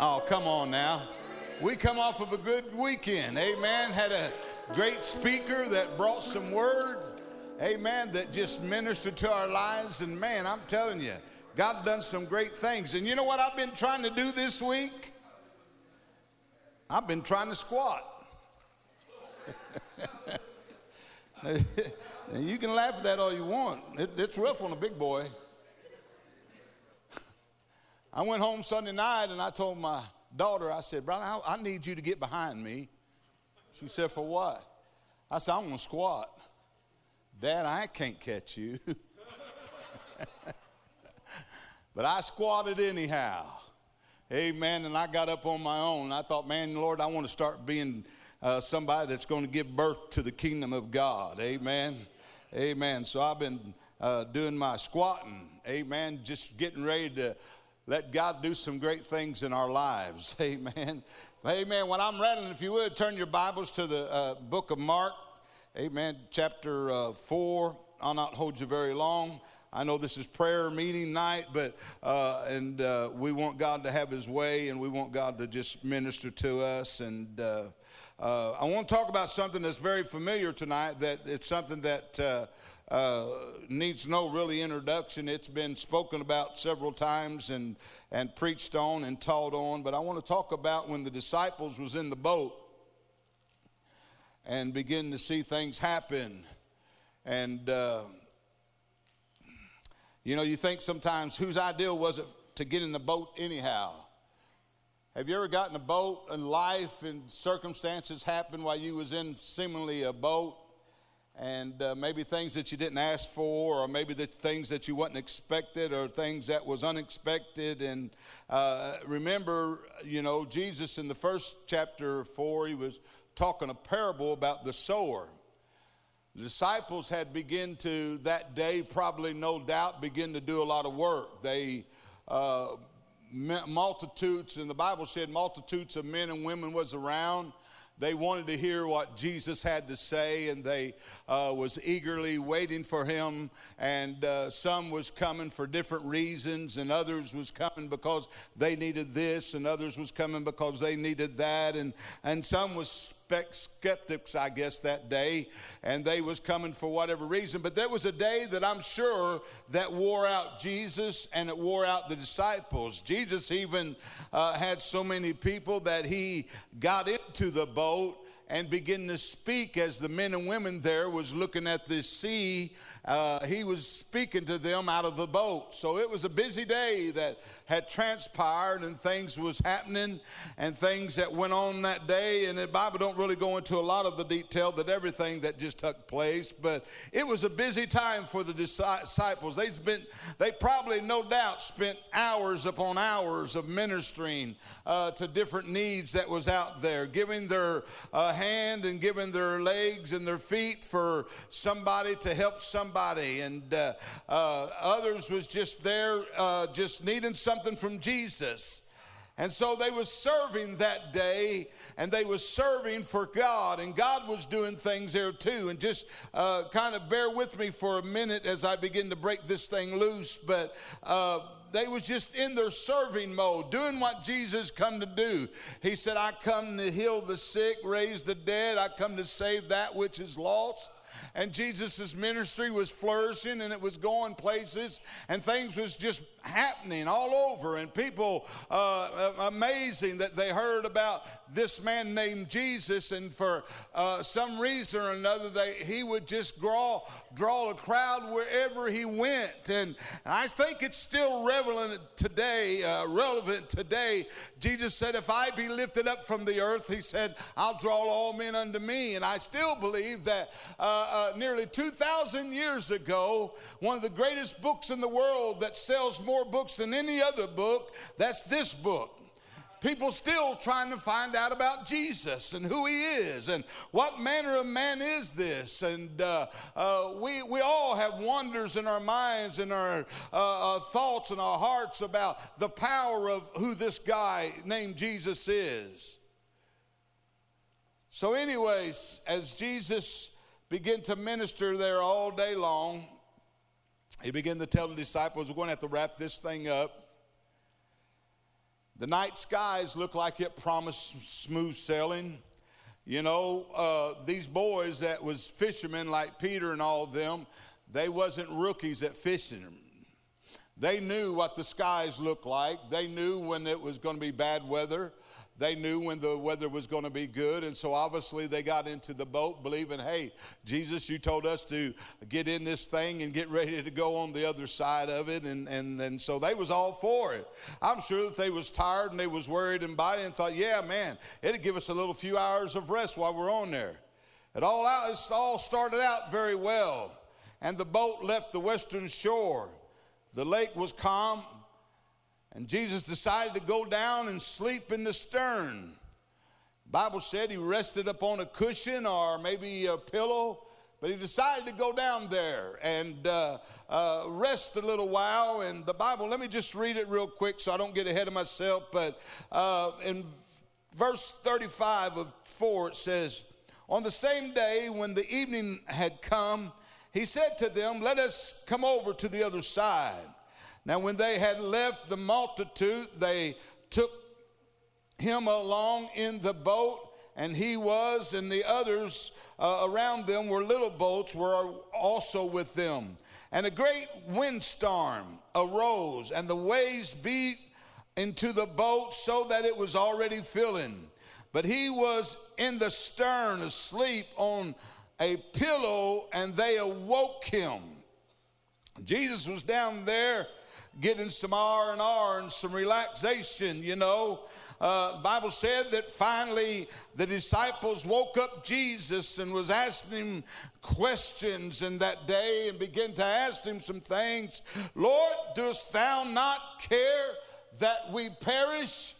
Oh, come on now. We come off of a good weekend. Amen. Had a great speaker that brought some word. Amen. That just ministered to our lives. And man, I'm telling you, God done some great things. And you know what I've been trying to do this week? I've been trying to squat. you can laugh at that all you want. It, it's rough on a big boy. I went home Sunday night and I told my daughter, I said, I, I need you to get behind me. She said, For what? I said, I'm going to squat. Dad, I can't catch you. but I squatted anyhow. Amen. And I got up on my own. I thought, man, Lord, I want to start being uh, somebody that's going to give birth to the kingdom of God. Amen. Amen. So I've been uh, doing my squatting. Amen. Just getting ready to let God do some great things in our lives. Amen. Amen. When I'm rattling, if you would, turn your Bibles to the uh, book of Mark. Amen. Chapter uh, 4. I'll not hold you very long. I know this is prayer meeting night, but uh, and uh, we want God to have His way, and we want God to just minister to us. And uh, uh, I want to talk about something that's very familiar tonight. That it's something that uh, needs no really introduction. It's been spoken about several times and, and preached on and taught on. But I want to talk about when the disciples was in the boat and begin to see things happen. And, uh, you know, you think sometimes whose idea was it to get in the boat anyhow? Have you ever gotten a boat and life and circumstances happen while you was in seemingly a boat? And uh, maybe things that you didn't ask for, or maybe the things that you wasn't expected, or things that was unexpected. And uh, remember, you know, Jesus in the first chapter four, he was talking a parable about the sower. The disciples had begun to that day, probably no doubt, begin to do a lot of work. They uh, multitudes, and the Bible said multitudes of men and women was around they wanted to hear what Jesus had to say, and they uh, was eagerly waiting for him. And uh, some was coming for different reasons, and others was coming because they needed this, and others was coming because they needed that, and and some was skeptics, I guess, that day, and they was coming for whatever reason. But there was a day that I'm sure that wore out Jesus and it wore out the disciples. Jesus even uh, had so many people that he got into the boat and begin to speak as the men and women there was looking at this sea uh, he was speaking to them out of the boat so it was a busy day that had transpired and things was happening and things that went on that day and the bible don't really go into a lot of the detail that everything that just took place but it was a busy time for the disciples they spent they probably no doubt spent hours upon hours of ministering uh, to different needs that was out there giving their uh, hand and giving their legs and their feet for somebody to help somebody. And uh, uh, others was just there, uh, just needing something from Jesus. And so they was serving that day and they was serving for God and God was doing things there too. And just uh, kind of bear with me for a minute as I begin to break this thing loose. But uh, they was just in their serving mode, doing what Jesus come to do. He said, I come to heal the sick, raise the dead. I come to save that which is lost and Jesus' ministry was flourishing and it was going places and things was just happening all over and people uh, uh, amazing that they heard about this man named Jesus and for uh, some reason or another they, he would just draw draw a crowd wherever he went. And, I think it's still relevant today uh, relevant today. Jesus said if I be lifted up from the earth he said I'll draw all men unto me. And I still believe that uh, uh, nearly 2,000 years ago, one of the greatest books in the world that sells more books than any other book, that's this book people still trying to find out about Jesus and who he is and what manner of man is this. And uh, uh, we, we all have wonders in our minds and our uh, uh thoughts and our hearts about the power of who this guy named Jesus is. So, anyways, as Jesus began to minister there all day long. He began to tell the disciples, We're going to have to wrap this thing up. The night skies looked like it promised smooth sailing. You know, uh, these boys that was fishermen like Peter and all of them, they wasn't rookies at fishing. They knew what the skies looked like. They knew when it was going to be bad weather. They knew when the weather was going to be good. And so obviously they got into the boat believing, hey, Jesus, you told us to get in this thing and get ready to go on the other side of it. And, and, and so they was all for it. I'm sure that they was tired and they was worried and body and thought, yeah, man, it'd give us a little few hours of rest while we're on there. It all, out, it all started out very well. And the boat left the western shore. The lake was calm. And Jesus decided to go down and sleep in the stern. Bible said he rested upon a cushion or maybe a pillow, but he decided to go down there and uh, uh, rest a little while. And the Bible, let me just read it real quick so I don't get ahead of myself. But uh, in verse 35 of 4, it says, On the same day when the evening had come, he said to them, Let us come over to the other side. Now, when they had left the multitude, they took him along in the boat, and he was, and the others uh, around them were little boats, were also with them. And a great windstorm arose, and the waves beat into the boat so that it was already filling. But he was in the stern asleep on a pillow, and they awoke him. Jesus was down there getting some r&r and some relaxation you know. Uh, bible said that finally the disciples woke up jesus and was asking him questions in that day and began to ask him some things. Lord dost thou not care that we perish?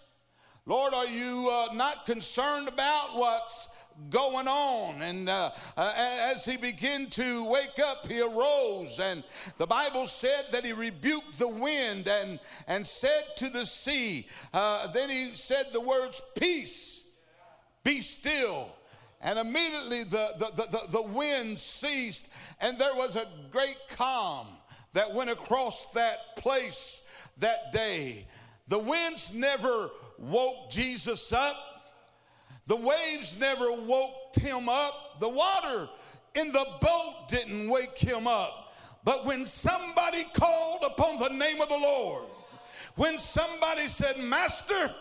Lord are you uh, not concerned about what's going on. And uh, uh, as he began to wake up, he arose. And the Bible said that he rebuked the wind and, and said to the sea, uh, then he said the words, Peace, be still. And immediately the, the, the, the, wind ceased, and there was a great calm that went across that place that day. The winds never woke Jesus up. The waves never woke him up. The water in the boat didn't wake him up. But when somebody called upon the name of the Lord, when somebody said, Master,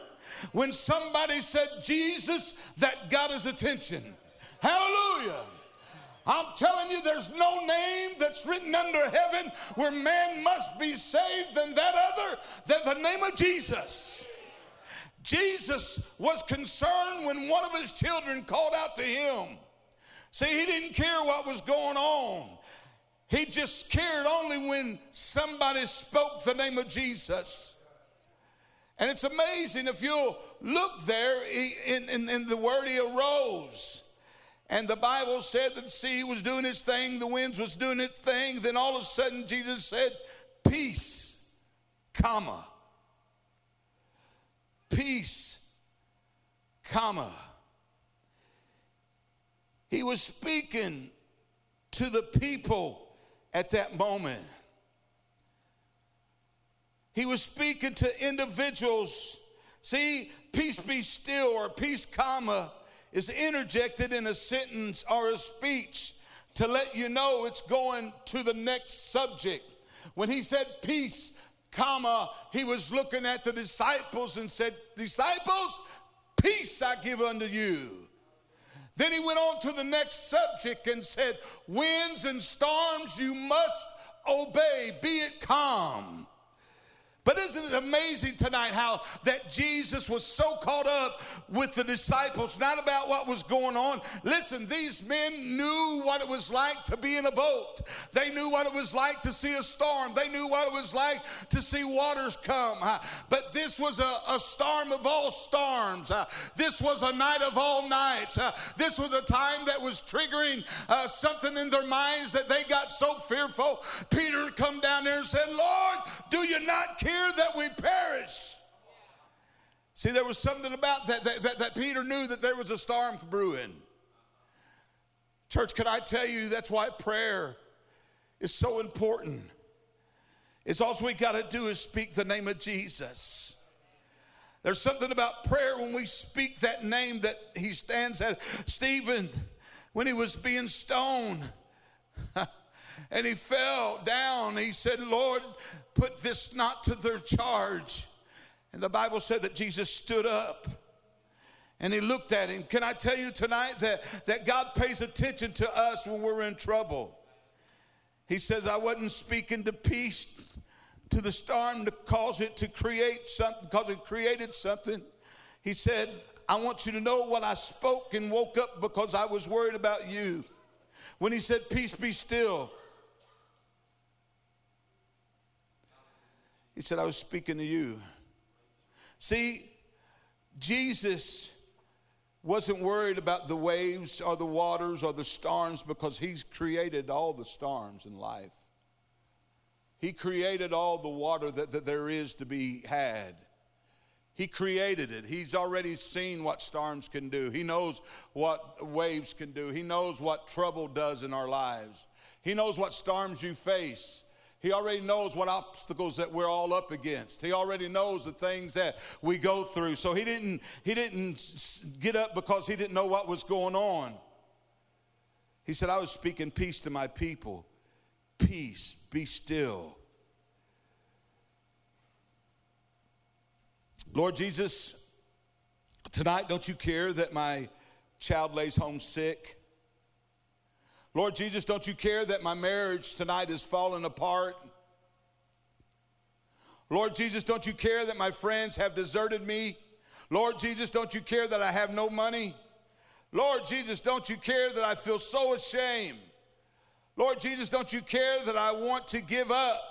when somebody said Jesus, that got his attention. Hallelujah. I'm telling you, there's no name that's written under heaven where man must be saved than that other, than the name of Jesus. Jesus was concerned when one of his children called out to him. See, he didn't care what was going on. He just cared only when somebody spoke the name of Jesus. And it's amazing if you'll look there in, in, in, the word he arose. And the Bible said that sea was doing its thing, the winds was doing its thing. Then all of a sudden Jesus said, Peace, comma peace, comma. He was speaking to the people at that moment. He was speaking to individuals. See, peace be still or peace, comma, is interjected in a sentence or a speech to let you know it's going to the next subject. When he said peace, comma, he was looking at the disciples and said, Disciples, peace I give unto you. Then he went on to the next subject and said, Winds and storms you must obey, be it calm. But isn't it amazing tonight how that Jesus was so caught up with the disciples, not about what was going on? Listen, these men knew what it was like to be in a boat. They knew what it was like to see a storm. They knew what it was like to see waters come. But this was a, a storm of all storms. This was a night of all nights. This was a time that was triggering uh, something in their minds that they got so fearful. Peter come down there and said, Lord, do you not care? That we perish. See, there was something about that, that, that, that Peter knew that there was a storm brewing. Church, can I tell you that's why prayer is so important? It's all we got to do is speak the name of Jesus. There's something about prayer when we speak that name that he stands at. Stephen, when he was being stoned, and he fell down, he said, Lord, put this not to their charge. And the Bible said that Jesus stood up and he looked at him. Can I tell you tonight that, that God pays attention to us when we're in trouble? He says, I wasn't speaking to peace to the storm to cause it to create something, because it created something. He said, I want you to know what I spoke and woke up because I was worried about you. When he said, Peace be still, he said, I was speaking to you. See, Jesus wasn't worried about the waves or the waters or the storms because he's created all the storms in life. He created all the water that, that there is to be had. He created it. He's already seen what storms can do. He knows what waves can do. He knows what trouble does in our lives. He knows what storms you face. He already knows what obstacles that we're all up against. He already knows the things that we go through. So he didn't he didn't get up because he didn't know what was going on. He said, "I was speaking peace to my people. Peace, be still." Lord Jesus, tonight don't you care that my child lays home sick? Lord Jesus, don't you care that my marriage tonight is falling apart? Lord Jesus, don't you care that my friends have deserted me? Lord Jesus, don't you care that I have no money? Lord Jesus, don't you care that I feel so ashamed? Lord Jesus, don't you care that I want to give up?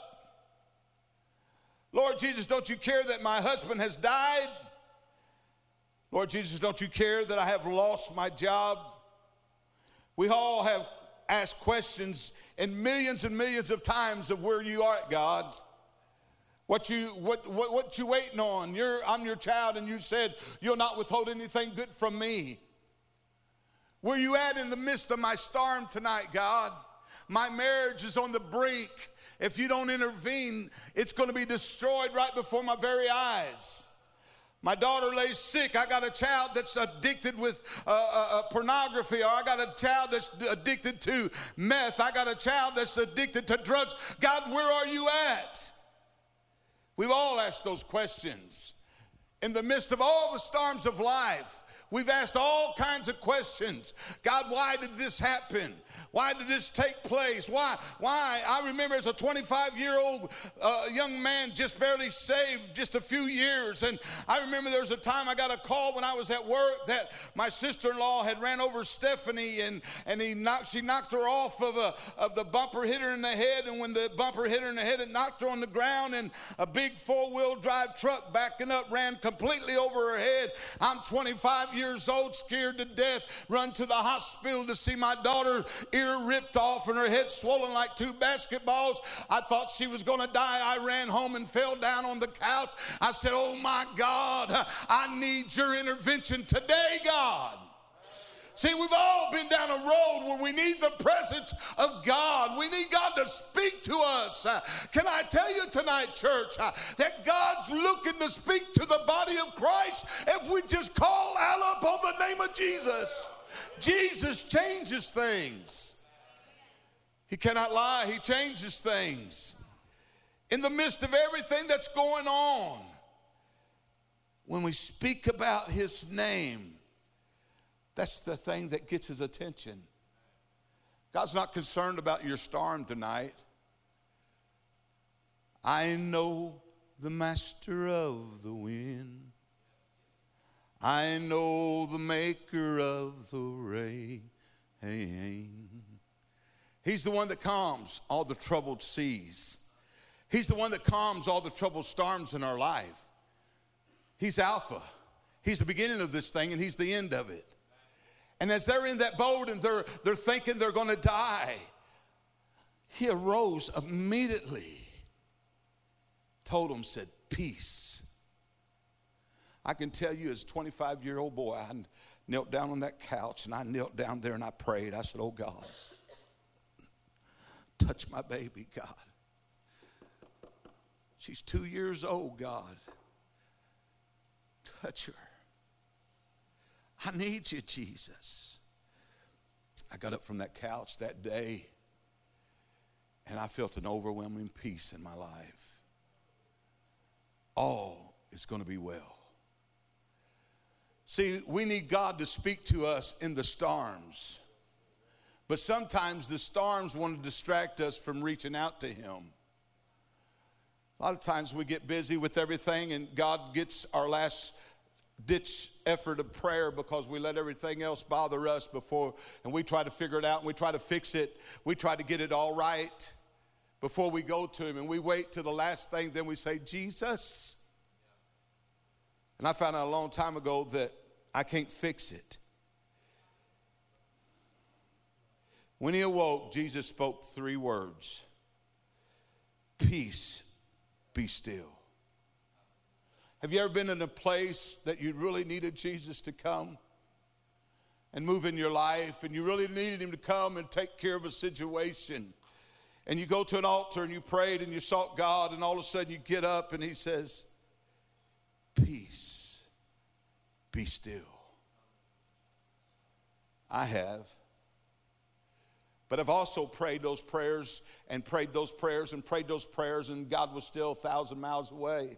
Lord Jesus, don't you care that my husband has died? Lord Jesus, don't you care that I have lost my job? We all have ask questions and millions and millions of times of where you are at God. What you what what, what you waiting on? You're I'm your child, and you said you'll not withhold anything good from me. Where you at in the midst of my storm tonight, God? My marriage is on the brink. If you don't intervene, it's going to be destroyed right before my very eyes. My daughter lays sick. I got a child that's addicted with uh, uh, uh, pornography, or I got a child that's addicted to meth. I got a child that's addicted to drugs. God, where are you at? We've all asked those questions. In the midst of all the storms of life, We've asked all kinds of questions. God, why did this happen? Why did this take place? Why? Why? I remember as a 25 year old uh, young man, just barely saved, just a few years. And I remember there was a time I got a call when I was at work that my sister in law had ran over Stephanie and, and he knocked, she knocked her off of, a, of the bumper, hit her in the head. And when the bumper hit her in the head, it knocked her on the ground. And a big four wheel drive truck backing up ran completely over her head. I'm 25 years old, scared to death, run to the hospital to see my daughter, ear ripped off and her head swollen like two basketballs. I thought she was going to die. I ran home and fell down on the couch. I said, Oh my God, I need your intervention today, God. See, we've all been down a road where we need the presence of God. We need God to speak to us. Can I tell you tonight, church, that God's looking to speak to the body of Christ if we just call out upon the name of Jesus? Jesus changes things. He cannot lie, He changes things. In the midst of everything that's going on, when we speak about His name, that's the thing that gets his attention. God's not concerned about your storm tonight. I know the master of the wind. I know the maker of the rain. He's the one that calms all the troubled seas. He's the one that calms all the troubled storms in our life. He's Alpha. He's the beginning of this thing and He's the end of it. And as they're in that boat and they're, they're thinking they're going to die, he arose immediately, told them, said, Peace. I can tell you, as a 25 year old boy, I knelt down on that couch and I knelt down there and I prayed. I said, Oh God, touch my baby, God. She's two years old, God. touch her. I need you, Jesus. I got up from that couch that day and I felt an overwhelming peace in my life. All is going to be well. See, we need God to speak to us in the storms. But sometimes the storms want to distract us from reaching out to Him. A lot of times we get busy with everything, and God gets our last ditch effort of prayer because we let everything else bother us before, and we try to figure it out and we try to fix it. We try to get it all right before we go to Him, and we wait to the last thing, then we say, Jesus. And I found out a long time ago that I can't fix it. When he awoke, Jesus spoke three words Peace, be still. Have you ever been in a place that you really needed Jesus to come and move in your life, and you really needed him to come and take care of a situation? And you go to an altar and you prayed and you sought God, and all of a sudden you get up and he says, Peace, be still. I have. But I've also prayed those prayers and prayed those prayers and prayed those prayers, and God was still a thousand miles away.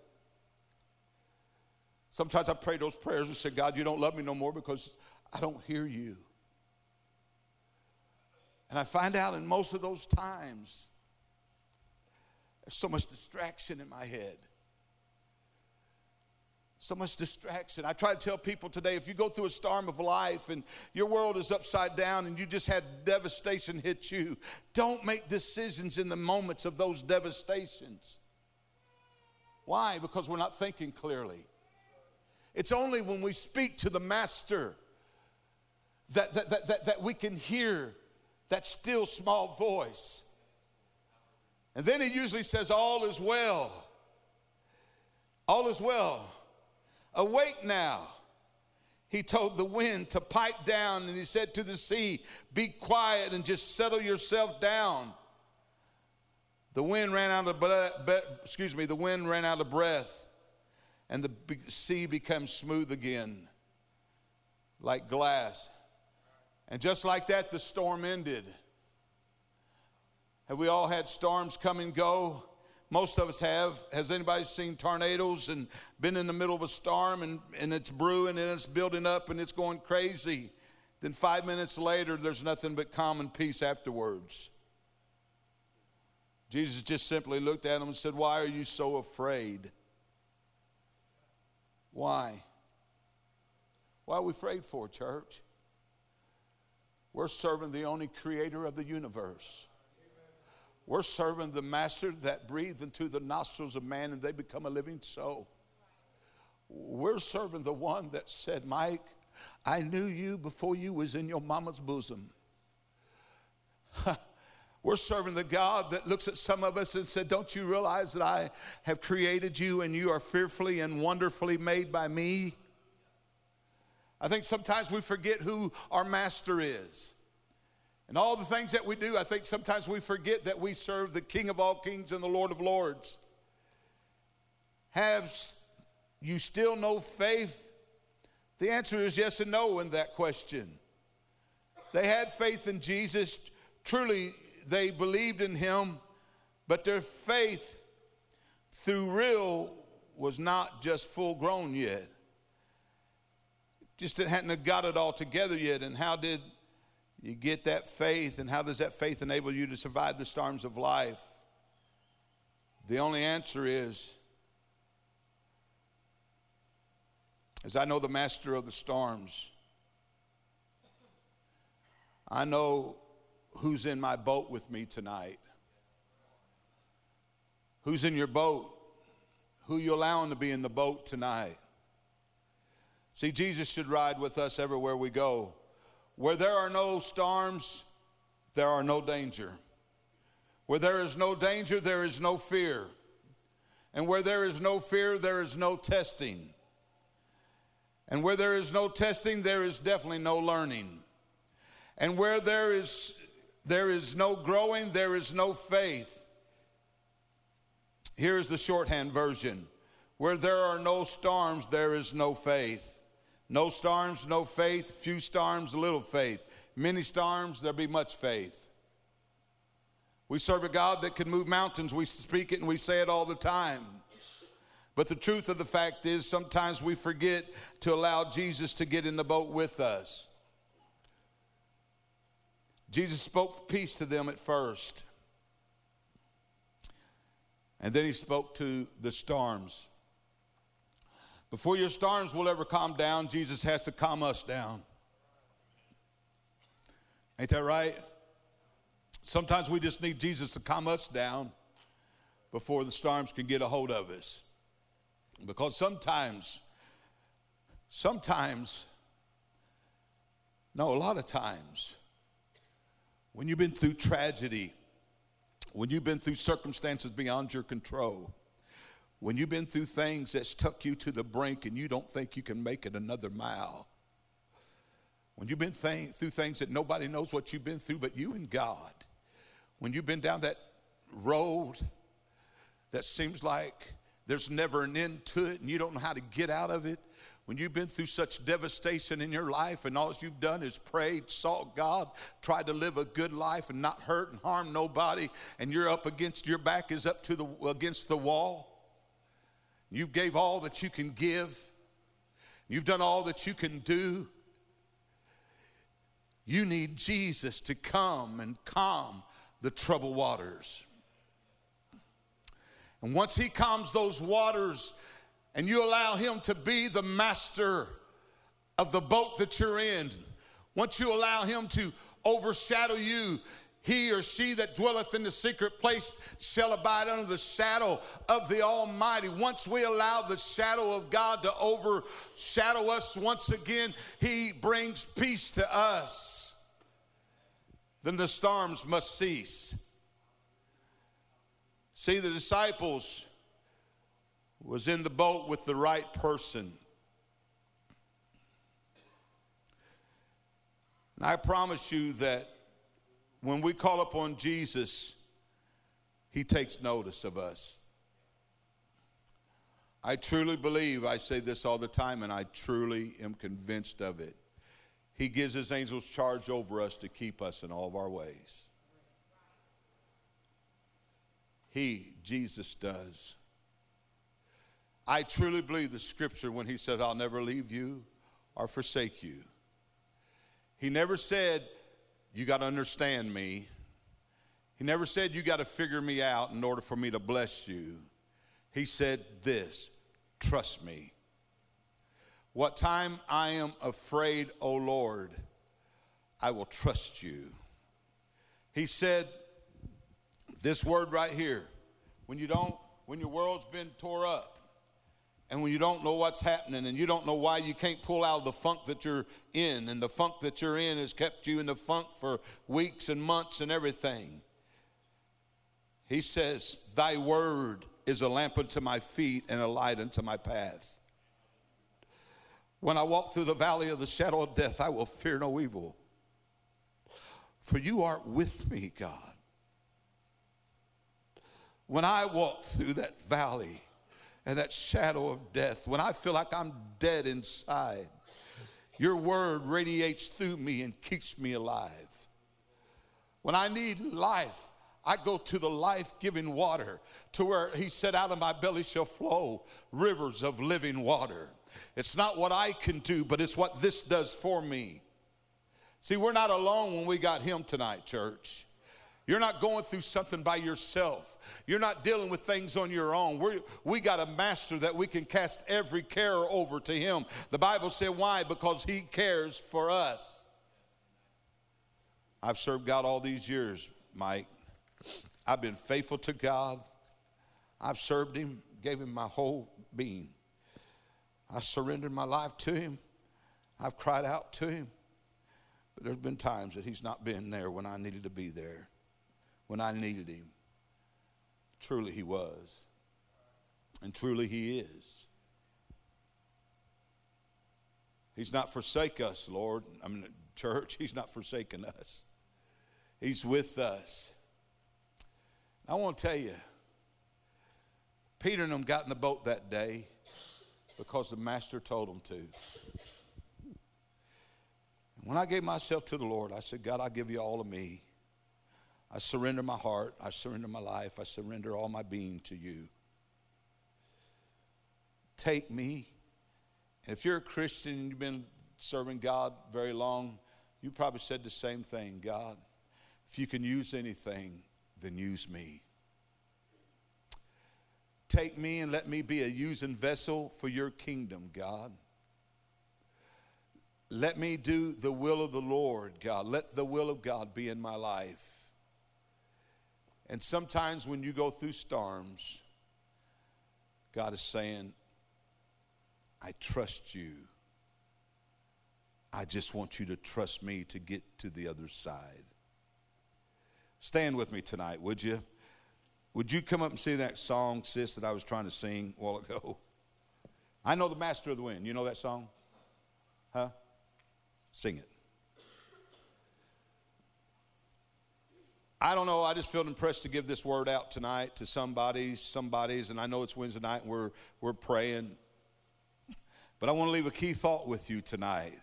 Sometimes I pray those prayers and say, God, you don't love me no more because I don't hear you. And I find out in most of those times, there's so much distraction in my head. So much distraction. I try to tell people today if you go through a storm of life and your world is upside down and you just had devastation hit you, don't make decisions in the moments of those devastations. Why? Because we're not thinking clearly. It's only when we speak to the Master that, that, that, that, that we can hear that still small voice. And then he usually says, All is well. All is well. Awake now. He told the wind to pipe down, and he said to the sea, Be quiet and just settle yourself down. The wind ran out of breath, excuse me, the wind ran out of breath, and the sea became smooth again, like glass. And just like that, the storm ended. Have we all had storms come and go? Most of us have. Has anybody seen tornadoes and been in the middle of a storm and, and it's brewing and it's building up and it's going crazy? Then five minutes later, there's nothing but calm and peace afterwards. Jesus just simply looked at him and said, Why are you so afraid? Why? Why are we afraid for, church? We're serving the only creator of the universe. We're serving the master that breathed into the nostrils of man and they become a living soul. We're serving the one that said, Mike, I knew you before you was in your mama's bosom. We're serving the God that looks at some of us and said, Don't you realize that I have created you and you are fearfully and wonderfully made by me? I think sometimes we forget who our master is. And all the things that we do, I think sometimes we forget that we serve the King of all kings and the Lord of lords. Have you still no faith? The answer is yes and no in that question. They had faith in Jesus. Truly, they believed in him, but their faith through real was not just full grown yet. Just it hadn't got it all together yet. And how did you get that faith, and how does that faith enable you to survive the storms of life? The only answer is, as I know the master of the storms, I know who's in my boat with me tonight. Who's in your boat? Who you allowing to be in the boat tonight? See, Jesus should ride with us everywhere we go. Where there are no storms, there are no danger. Where there is no danger, there is no fear. And where there is no fear, there is no testing. And where there is no testing, there is definitely no learning. And where there is there is no growing, there is no faith. Here is the shorthand version. Where there are no storms, there is no faith. No storms, no faith. Few storms, little faith. Many storms, there be much faith. We serve a God that can move mountains. We speak it and we say it all the time. But the truth of the fact is, sometimes we forget to allow Jesus to get in the boat with us. Jesus spoke peace to them at first, and then he spoke to the storms. Before your storms will ever calm down, Jesus has to calm us down. Ain't that right? Sometimes we just need Jesus to calm us down before the storms can get a hold of us. Because sometimes, sometimes, no, a lot of times, when you've been through tragedy, when you've been through circumstances beyond your control, when you've been through things that's took you to the brink and you don't think you can make it another mile, when you've been th- through things that nobody knows what you've been through but you and God, when you've been down that road that seems like there's never an end to it and you don't know how to get out of it, when you've been through such devastation in your life and all you've done is prayed, sought God, tried to live a good life and not hurt and harm nobody, and you're up against your back is up to the against the wall. You gave all that you can give. You've done all that you can do. You need Jesus to come and calm the troubled waters. And once He calms those waters and you allow Him to be the master of the boat that you're in, once you allow Him to overshadow you, he or she that dwelleth in the secret place shall abide under the shadow of the Almighty. Once we allow the shadow of God to overshadow us once again, He brings peace to us. Then the storms must cease. See, the disciples was in the boat with the right person. And I promise you that when we call upon Jesus, he takes notice of us. I truly believe, I say this all the time, and I truly am convinced of it. He gives his angels charge over us to keep us in all of our ways. He, Jesus, does. I truly believe the scripture when he says, I'll never leave you or forsake you. He never said, You got to understand me. He never said, You got to figure me out in order for me to bless you. He said this trust me. What time I am afraid, O Lord, I will trust you. He said, this word right here, when you don't, when your world's been tore up, and when you don't know what's happening and you don't know why you can't pull out of the funk that you're in, and the funk that you're in has kept you in the funk for weeks and months and everything. He says, Thy word is a lamp unto my feet and a light unto my path. When I walk through the valley of the shadow of death, I will fear no evil. For you are with me, God when I walk through that valley and that shadow of death, when I feel like I'm dead inside, your word radiates through me and keeps me alive. When I need life, I go to the life giving water to where he said, Out of my belly shall flow rivers of living water. It's not what I can do, but it's what this does for me. See, we're not alone when we got him tonight, church. You're not going through something by yourself. You're not dealing with things on your own. we we got a master that we can cast every care over to him. The Bible said, why? Because he cares for us. I've served God all these years, Mike. I've been faithful to God. I've served him, gave him my whole being. I surrendered my life to him. I've cried out to him. But there's been times that he's not been there when I needed to be there when I needed him. Truly, he was. And truly, he is. He's not forsake us, Lord. I mean, church, he's not forsaken us. He's with us. I want to tell you, Peter and them got in the boat that day because the master told them to. When I gave myself to the Lord, I said, God, I give you all of me. I surrender my heart. I surrender my life. I surrender all my being to you. Take me. And if you're a Christian and you've been serving God very long, you probably said the same thing God, if you can use anything, then use me. Take me and let me be a using vessel for your kingdom, God. Let me do the will of the Lord, God. Let the will of God be in my life. And sometimes when you go through storms, God is saying, I trust you. I just want you to trust me to get to the other side. Stand with me tonight, would you? Would you come up and sing that song, sis, that I was trying to sing a while ago? I know the Master of the Wind. You know that song? Huh? Sing it. I don't know. I just feel impressed to give this word out tonight to somebody, somebody's, and I know it's Wednesday night and we're, we're praying. But I want to leave a key thought with you tonight.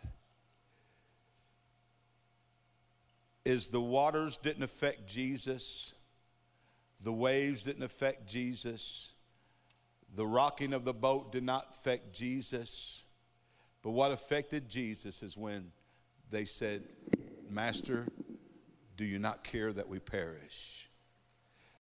Is the waters didn't affect Jesus, the waves didn't affect Jesus, the rocking of the boat did not affect Jesus. But what affected Jesus is when they said, Master, do you not care that we perish?